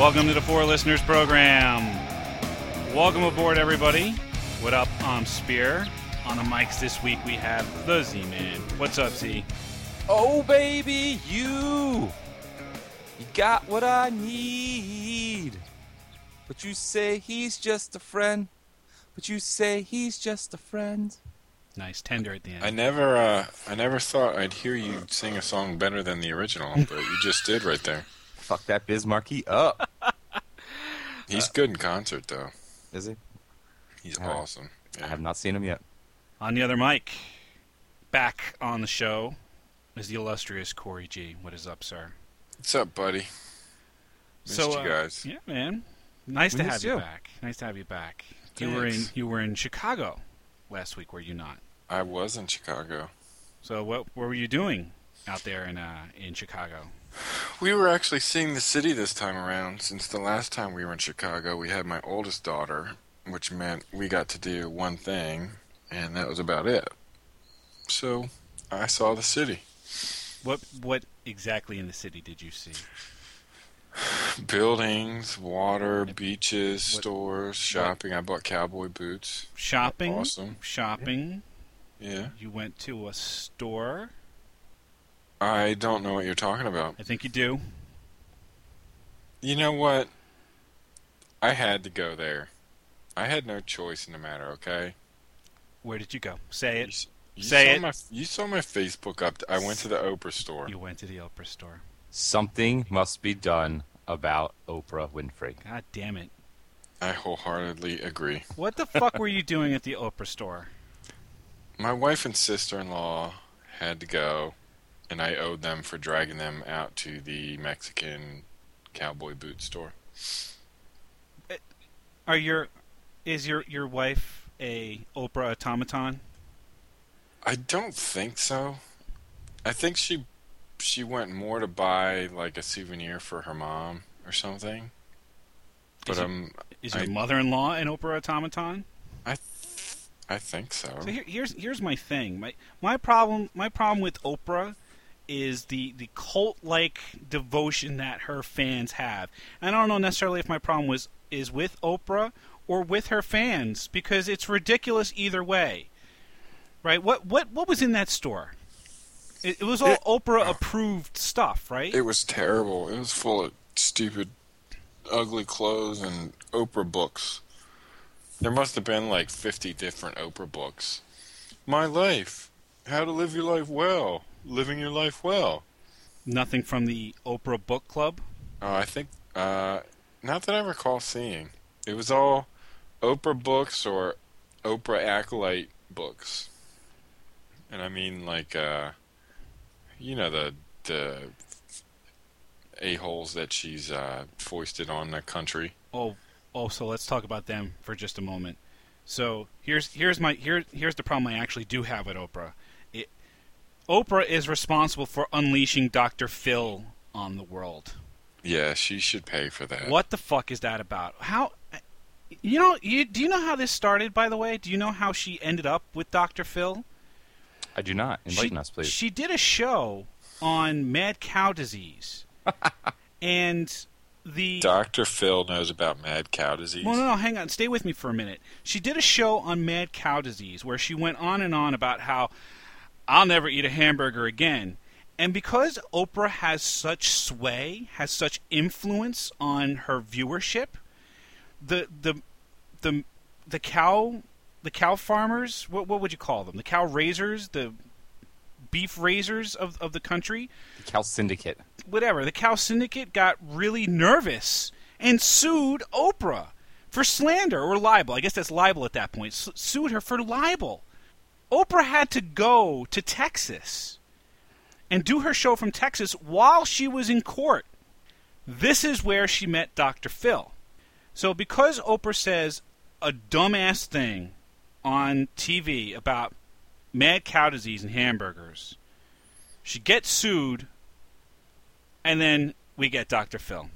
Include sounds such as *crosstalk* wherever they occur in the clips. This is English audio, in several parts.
Welcome to the Four Listeners Program. Welcome aboard, everybody. What up? I'm Spear. On the mics this week, we have the Z Man. What's up, Z? Oh, baby, you. You got what I need. But you say he's just a friend. But you say he's just a friend. Nice tender at the end. I never, uh, I never thought I'd hear you sing a song better than the original, but you just did right there. Fuck that Biz Markie up. He's good in concert, though. Is he? He's All right. awesome. I Yeah. have not seen him yet. on the other mic, back on the show, is the illustrious Corey G. What is up, sir? What's up, buddy? Missed so, you uh, guys. Yeah, man. Nice We to have you you. back. Nice to have you back. You were in Thanks. you were in Chicago last week, were you not? I was in Chicago. So what, what were you doing out there in uh, in Chicago? We were actually seeing the city this time around. Since the last time we were in Chicago, we had my oldest daughter, which meant we got to do one thing, and that was about it. So I saw the city. What what exactly in the city did you see? *sighs* Buildings, water, What- beaches, stores, shopping. I bought cowboy boots. Shopping. Awesome. Shopping. Yeah. You went to a store. I don't know what you're talking about. I think you do. You know what? I had to go there. I had no choice in the matter, okay? Where did you go? Say it. s- you Say saw it. My, you saw my Facebook up. I went to the Oprah store. You went to the Oprah store. Something must be done about Oprah Winfrey. God damn it! I wholeheartedly agree. What the fuck were you doing at the Oprah store? My wife and sister-in-law had to go, and I owed them for dragging them out to the Mexican cowboy boot store. Are your is your your wife a Oprah automaton? I don't think so. I think she she went more to buy like a souvenir for her mom or something. But Is it- um, Is your I- mother-in-law an Oprah automaton? I th- I think so. So here, here's here's my thing. My my problem my problem with Oprah is the the cult like devotion that her fans have. And I don't know necessarily if my problem was is with Oprah or with her fans because it's ridiculous either way. Right? What what what was in that store? It, it was all It- Oprah approved stuff, right? It was terrible. It was full of stupid, ugly clothes and Oprah books. There must have been like 50 different Oprah books. My life. How to live your life well. Living your life well. Nothing from the Oprah Book Club. Oh, I think, uh, not that I recall seeing. It was all Oprah books or Oprah Acolyte books. And I mean, like, uh, you know, the, the a-holes that she's, uh, foisted on the country. Oh, oh, so let's talk about them for just a moment. So here's here's my here here's the problem I actually do have with Oprah. It, Oprah is responsible for unleashing Dr. Phil on the world. Yeah, she should pay for that. What the fuck is that about? How you know you do you know how this started by the way? Do you know how she ended up with Dr. Phil? I do not. Enlighten she, us, please. She did a show on mad cow disease. *laughs* and the Dr. Phil knows about mad cow disease. Well, no, no, hang on. Stay with me for a minute. She did a show on mad cow disease where she went on and on about how I'll never eat a hamburger again. And because Oprah has such sway, has such influence on her viewership, the the the the cow the cow farmers, what what would you call them? The cow raisers, the beef raisers of of the country, the Cal Syndicate. whatever, the Cow Syndicate got really nervous and sued Oprah for slander or libel. I guess that's libel at that point. Su- sued her for libel. Oprah had to go to Texas and do her show from Texas while she was in court. This is where she met Dr. Phil. So because Oprah says a dumbass thing on TV about mad cow disease and hamburgers, she gets sued and then we get Dr. Phil.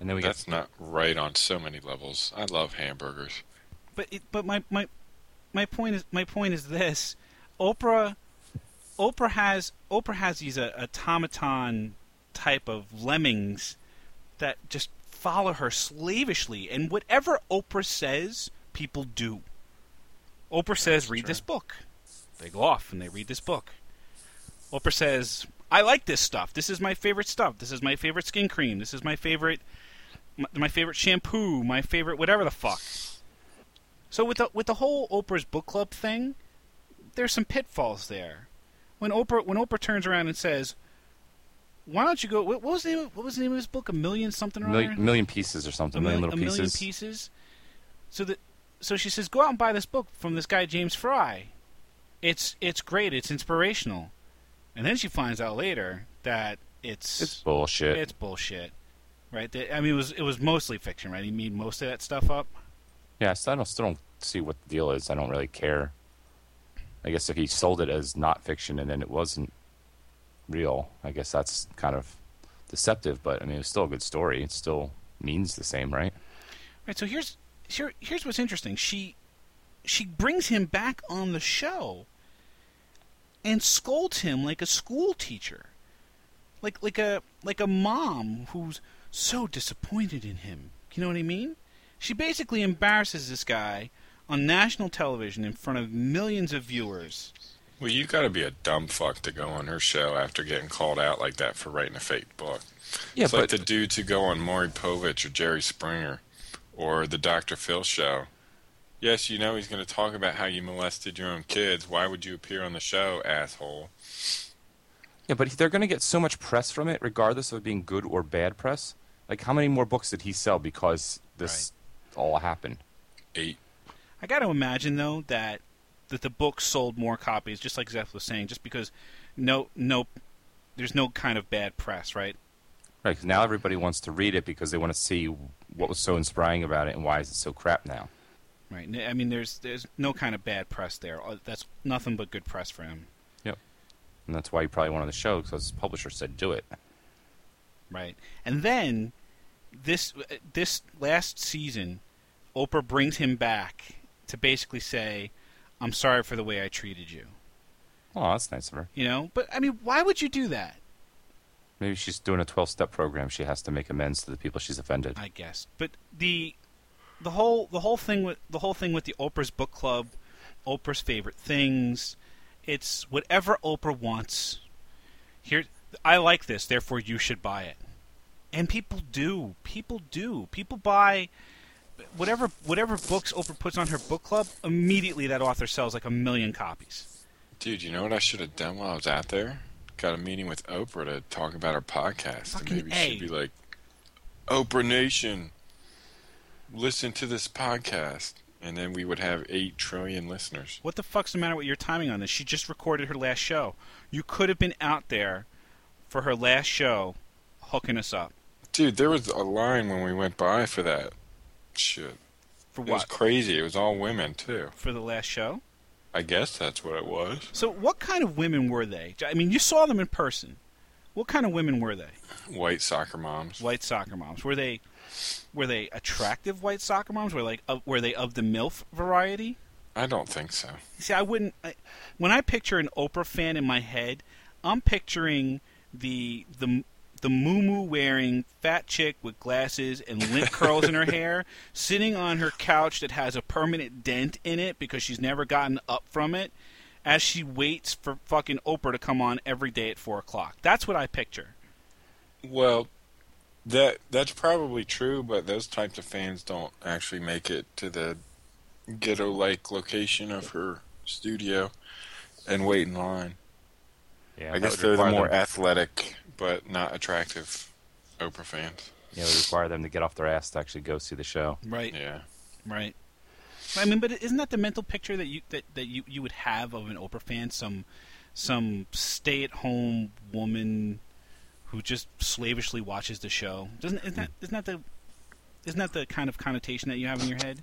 And then we That's not right on so many levels. I love hamburgers. But it, but my, my my point is my point is this: Oprah Oprah has Oprah has these uh, automaton type of lemmings that just follow her slavishly, and whatever Oprah says, people do. Oprah says, "Read true. this book." They go off and they read this book. Oprah says, "I like this stuff. This is my favorite stuff. This is my favorite skin cream. This is my favorite, my, my favorite shampoo. My favorite whatever the fuck." So with the with the whole Oprah's book club thing, there's some pitfalls there. When Oprah when Oprah turns around and says, "Why don't you go?" What, was the name of, what was the name of his book? A million something or? Million, million pieces or something. a million, million, little a million pieces. pieces. So that so she says, "Go out and buy this book from this guy James Frey. It's it's great. It's inspirational." And then she finds out later that it's It's bullshit. it's bullshit. Right? I mean, it was it was mostly fiction, right? He made most of that stuff up. Yeah, I don't, still don't see what the deal is. I don't really care. I guess if he sold it as not fiction and then it wasn't real, I guess that's kind of deceptive. But I mean, it's still a good story. It still means the same, right? Right. So here's here, here's what's interesting. She she brings him back on the show and scolds him like a school teacher, like like a like a mom who's so disappointed in him. You know what I mean? She basically embarrasses this guy on national television in front of millions of viewers. Well, you got to be a dumb fuck to go on her show after getting called out like that for writing a fake book. Yeah, it's but like the dudes who go on Maury Povich or Jerry Springer or the Dr. Phil show. Yes, you know he's going to talk about how you molested your own kids. Why would you appear on the show, asshole? yeah, but they're going to get so much press from it, regardless of it being good or bad press. Like, how many more books did he sell because this all happened? Eight. I got to imagine though that that the book sold more copies, just like Zeph was saying, just because no no there's no kind of bad press, right? Right, 'cause now everybody wants to read it because they want to see what was so inspiring about it and why is it so crap now. Right. I mean, there's there's no kind of bad press there. Uh, That's nothing but good press for him. Yep. And that's why he probably wanted the show because his publisher said do it. Right. And then this uh, this last season, Oprah brings him back to basically say, "I'm sorry for the way I treated you." Oh, that's nice of her. You know, but I mean, why would you do that? Maybe she's doing a 12 step program. She has to make amends to the people she's offended. I guess. But the the whole the whole thing with the whole thing with the Oprah's book club, Oprah's favorite things, it's whatever Oprah wants. Here I like this, therefore you should buy it. And people do. People do. People buy whatever whatever books Oprah puts on her book club, immediately that author sells like a million copies. Dude, you know what I should have done while I was out there? Got a meeting with Oprah to talk about our podcast. Fucking and maybe A. she'd be like, Oprah Nation, listen to this podcast. And then we would have 8 trillion listeners. What the fuck's the matter with your timing on this? She just recorded her last show. You could have been out there for her last show hooking us up. Dude, there was a line when we went by for that. Shit. For It was crazy. It was all women, too. For the last show? I guess that's what it was. So, what kind of women were they? I mean, you saw them in person. What kind of women were they? White soccer moms. White soccer moms. Were they were they attractive white soccer moms? Were like of, were they of the milf variety? I don't think so. See, I wouldn't. I, when I picture an Oprah fan in my head, I'm picturing the the the moo wearing fat chick with glasses and lint curls in her *laughs* hair, sitting on her couch that has a permanent dent in it because she's never gotten up from it, as she waits for fucking Oprah to come on every day at four o'clock. That's what I picture. Well, that that's probably true, but those types of fans don't actually make it to the ghetto-like location of her studio and wait in line. Yeah, I guess they're the more them- athletic but not attractive Oprah fans. Yeah, it would require them to get off their ass to actually go see the show. Right. Yeah. Right. I mean, but isn't that the mental picture that you that, that you, you would have of an Oprah fan? Some some stay at home woman who just slavishly watches the show. Doesn't isn't that isn't that the isn't that the kind of connotation that you have in your head?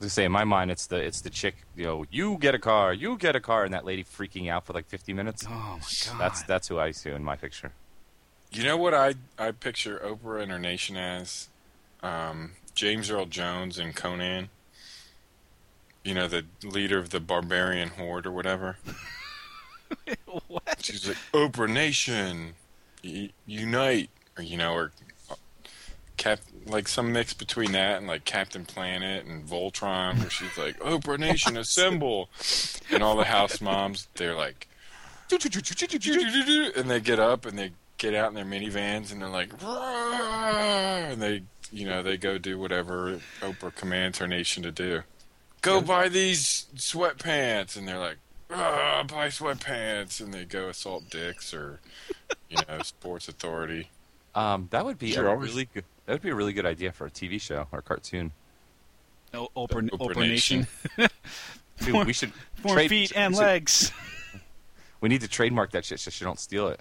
As I say, in my mind, it's the it's the chick. You know, you get a car, you get a car, and that lady freaking out for like 50 minutes. Oh my god. That's that's who I see in my picture. You know what I I picture Oprah and her nation as? Um, James Earl Jones and Conan. You know, the leader of the barbarian horde or whatever. *laughs* what? She's like, Oprah Nation, unite, or you know, or uh, Cap, like some mix between that and like Captain Planet and Voltron, where she's like, "Oprah Nation, *laughs* assemble!" and all the house moms, they're like, and they get up and they get out in their minivans and they're like, and they, you know, they go do whatever Oprah commands her nation to do. Go buy these sweatpants, and they're like, "Ah, buy sweatpants," and they go assault Dick's or, you know, Sports Authority. Um, that would be Sure, a always- really good. That would be a really good idea for a TV show or cartoon. O- Oprah, Oprah Oprah Nation. Nation. *laughs* *laughs* Dude, Four- we should Four trade- feet and should- legs. *laughs* We need to trademark that shit so you don't steal it.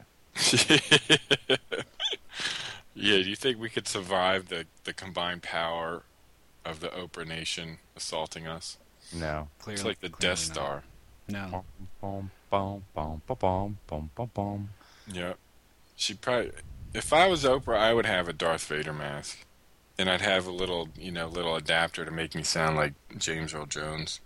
yeah, do you think we could survive the, the combined power of the Oprah Nation assaulting us? No. Clearly, It's like the Death not. Star. No. Boom, boom, boom, boom, boom, boom, boom, boom. Yep. She probably. If I was Oprah, I would have a Darth Vader mask, and I'd have a little, you know, little adapter to make me sound like James Earl Jones.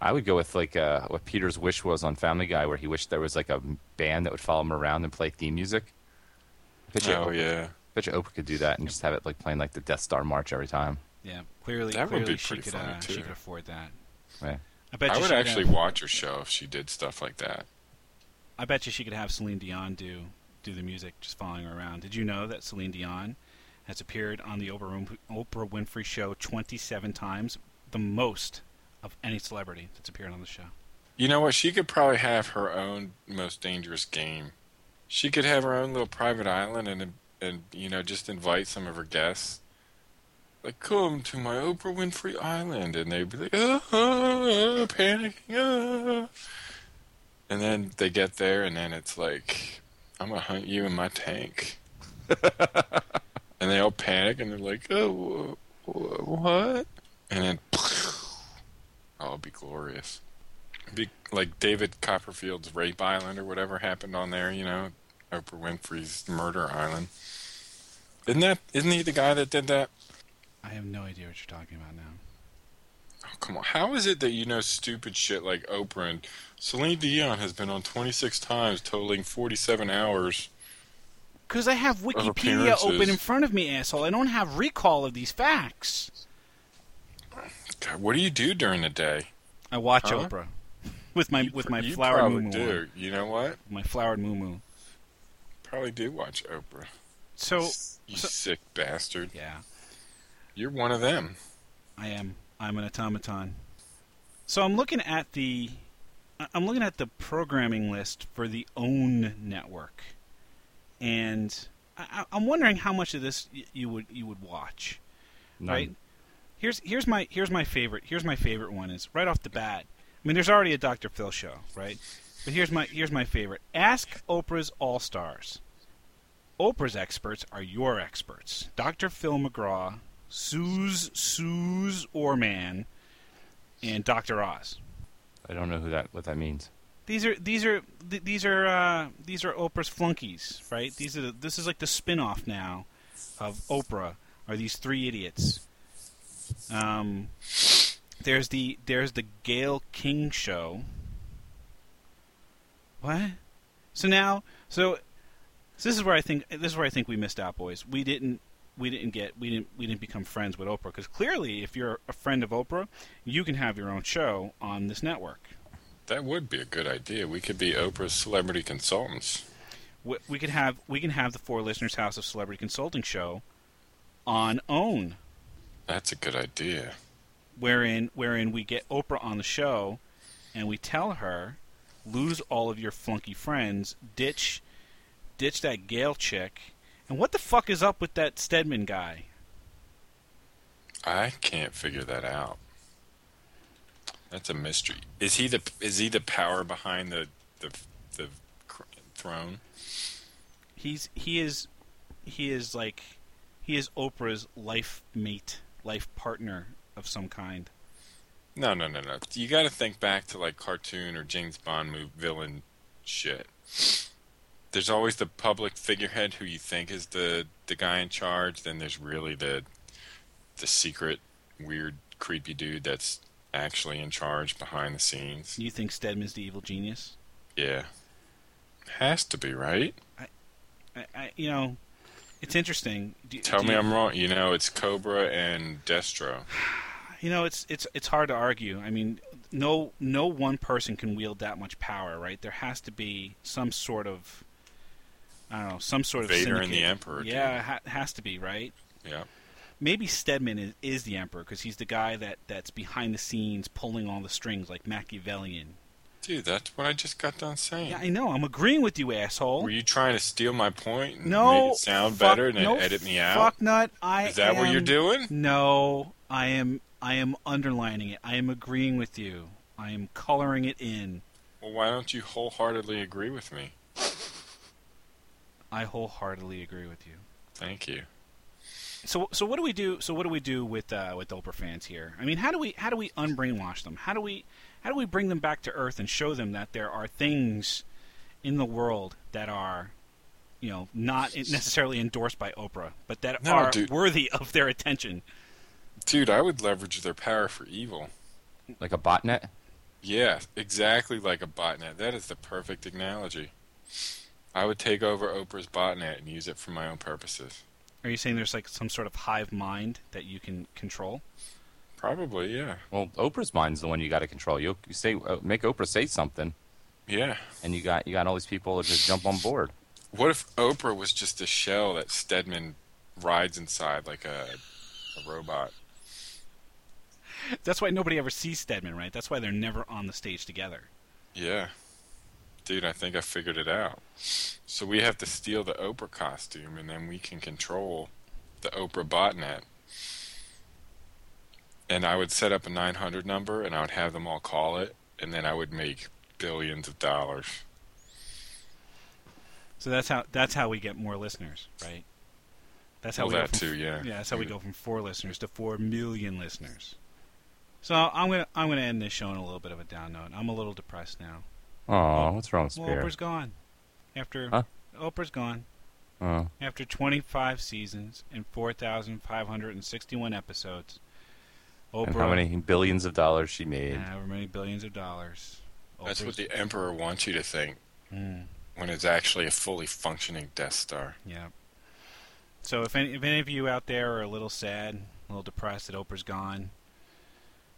I would go with like uh, what Peter's wish was on Family Guy, where he wished there was like a band that would follow him around and play theme music. I bet you, Oh Oprah, yeah, I bet you Oprah could do that and just have it like playing like the Death Star March every time. Yeah. Clearly, That would clearly be she pretty could. funny, Uh, she could afford that. Right. I bet I you would she could actually have- watch her show if she did stuff like that. I bet you she could have Celine Dion do do the music, just following her around. Did you know that Celine Dion has appeared on the Oprah, Winfrey Show 27 times, the most of any celebrity that's appeared on the show? You know what? She could probably have her own most dangerous game. She could have her own little private island and and you know just invite some of her guests. Like, come to my Oprah Winfrey Island, and they'd be like, ah, ah, panicking, ah. and then they get there, and then it's like, I'm gonna hunt you in my tank, *laughs* and they all panic, and they're like, oh, wh- wh- what? And then, *laughs* oh, it'll be glorious be like David Copperfield's Rape Island or whatever happened on there, you know, Oprah Winfrey's Murder Island. Isn't that isn't he the guy that did that? I have no idea what you're talking about now. Oh, come on. How is it that you know stupid shit like Oprah and Celine Dion has been on 26 times totaling 47 hours? Because I have Wikipedia open in front of me, asshole. I don't have recall of these facts. God, what do you do during the day? I watch Huh? Oprah *laughs* with my You with my you flowered muumuu. You know what? My flowered moo Probably do watch Oprah. So You so- sick bastard. yeah, You're one of them. I am. I'm an automaton. So I'm looking at the I'm looking at the programming list for the OWN network, and I, I'm wondering how much of this you would you would watch. None. Right. Here's here's my here's my favorite here's my favorite one is right off the bat. I mean, there's already a Dr. Phil show, right? But here's my here's my favorite. Ask Oprah's All Stars. Oprah's experts are your experts. Dr. Phil McGraw, Suze Suze Orman, and Dr. Oz. I don't know who that what that means. These are these are th- these are uh, these are Oprah's flunkies, right? These are the, this is like the spin-off now of Oprah. Are these three idiots? Um, there's the there's the Gayle King show. What? So now, so, so this is where I think this is where I think we missed out, boys. We didn't we didn't get we didn't we didn't become friends with Oprah because clearly, if you're a friend of Oprah, you can have your own show on this network. That would be a good idea. We could be Oprah's celebrity consultants. we, we could have we can have the Four Listeners House of Celebrity Consulting show on OWN, That's a good idea. wherein wherein we get Oprah on the show, and we tell her, lose all of your flunky friends, ditch, ditch that Gayle chick, and what the fuck is up with that Stedman guy? I can't figure that out. That's a mystery. Is he the is he the power behind the the the throne? He's he is he is like he is Oprah's life mate, life partner of some kind. No, no, no, no. You got to think back to like cartoon or James Bond movie villain shit. There's always the public figurehead who you think is the the guy in charge. Then there's really the the secret, weird, creepy dude that's actually in charge behind the scenes. You think Stedman's the evil genius? Yeah, has to be right. I, I, you know, it's interesting. Do, Tell do me you, I'm wrong. You know, it's Cobra and Destro. *sighs* You know, it's it's it's hard to argue. I mean, no no one person can wield that much power, right? There has to be some sort of I don't know, some sort of Vader and the. Emperor. Yeah, it ha- has to be, right? Yeah. Maybe Stedman is, is the emperor because he's the guy that that's behind the scenes pulling all the strings, like Machiavellian. Dude, that's what I just got done saying. Yeah, I know. I'm agreeing with you, asshole. Were you trying to steal my point and no, make it sound fuck- better and then no, edit me out? Fuck nut. I Is that what you're doing? No, I am. I am underlining it. I am agreeing with you. I am coloring it in. Well, why don't you wholeheartedly agree with me? I wholeheartedly agree with you. Thank you. So, so what do we do? So, what do we do with uh, with Oprah fans here? I mean, how do we how do we unbrainwash them? How do we how do we bring them back to earth and show them that there are things in the world that are, you know, not necessarily endorsed by Oprah, but that No, are dude. worthy of their attention? Dude, I would leverage their power for evil. Like a botnet? Yeah, exactly like a botnet. That is the perfect analogy. I would take over Oprah's botnet and use it for my own purposes. Are you saying there's like some sort of hive mind that you can control? Probably, yeah. Well, Oprah's mind's the one you got to control. You, you say uh, make Oprah say something, Yeah. and you got you got all these people that just jump on board. What if Oprah was just a shell that Stedman rides inside like a, a robot? That's why nobody ever sees Stedman, right? That's why they're never on the stage together. Yeah. Dude, I think I figured it out. So we have to steal the Oprah costume and then we can control the Oprah botnet. And I would set up a 900 number and I would have them all call it and then I would make billions of dollars. So that's how that's how we get more listeners, right? That's how Well, we go that from, too, yeah. Yeah, that's how we go from four listeners to four million listeners. So I'm gonna I'm gonna end this show on a little bit of a down note. I'm a little depressed now. Oh, what's wrong with Well, Spear? Oprah's gone. After Huh? Oprah's gone Oh, after 25 seasons and 4,561 episodes. Oprah, and how many billions of dollars she made? however many billions of dollars. That's what Oprah's- the Emperor wants you to think Mm, when it's actually a fully functioning Death Star. yeah. So if any if any of you out there are a little sad, a little depressed that Oprah's gone,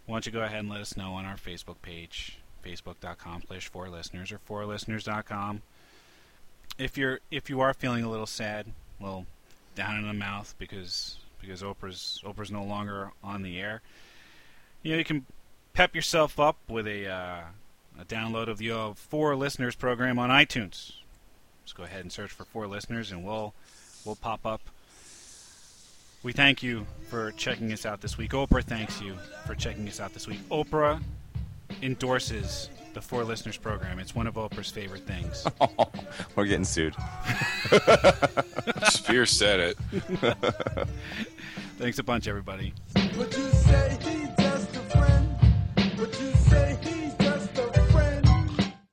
why don't you go ahead and let us know on our Facebook page, facebook.com slash four listeners or fourlisteners.com. If you're if you are feeling a little sad, well, down in the mouth because because Oprah's Oprah's no longer on the air, you know you can pep yourself up with a uh, a download of the uh, Four Listeners program on iTunes. Just go ahead and search for Four Listeners, and we'll we'll pop up. We thank you for checking us out this week. Oprah thanks you for checking us out this week. Oprah endorses the Four Listeners program. It's one of Oprah's favorite things. *laughs* We're getting sued. *laughs* Spear said it. Thanks a bunch, everybody. What you say?